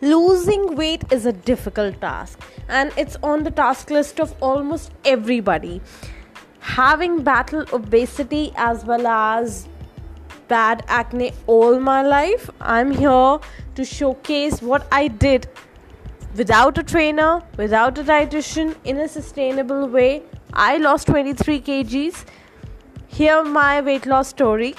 losing weight is a difficult task and it's on the task list of almost everybody. Having battled obesity as well as bad acne all my life i'm here to showcase what i did without a trainer without a dietitian in a sustainable way. I lost 23 kgs. Here my weight loss story.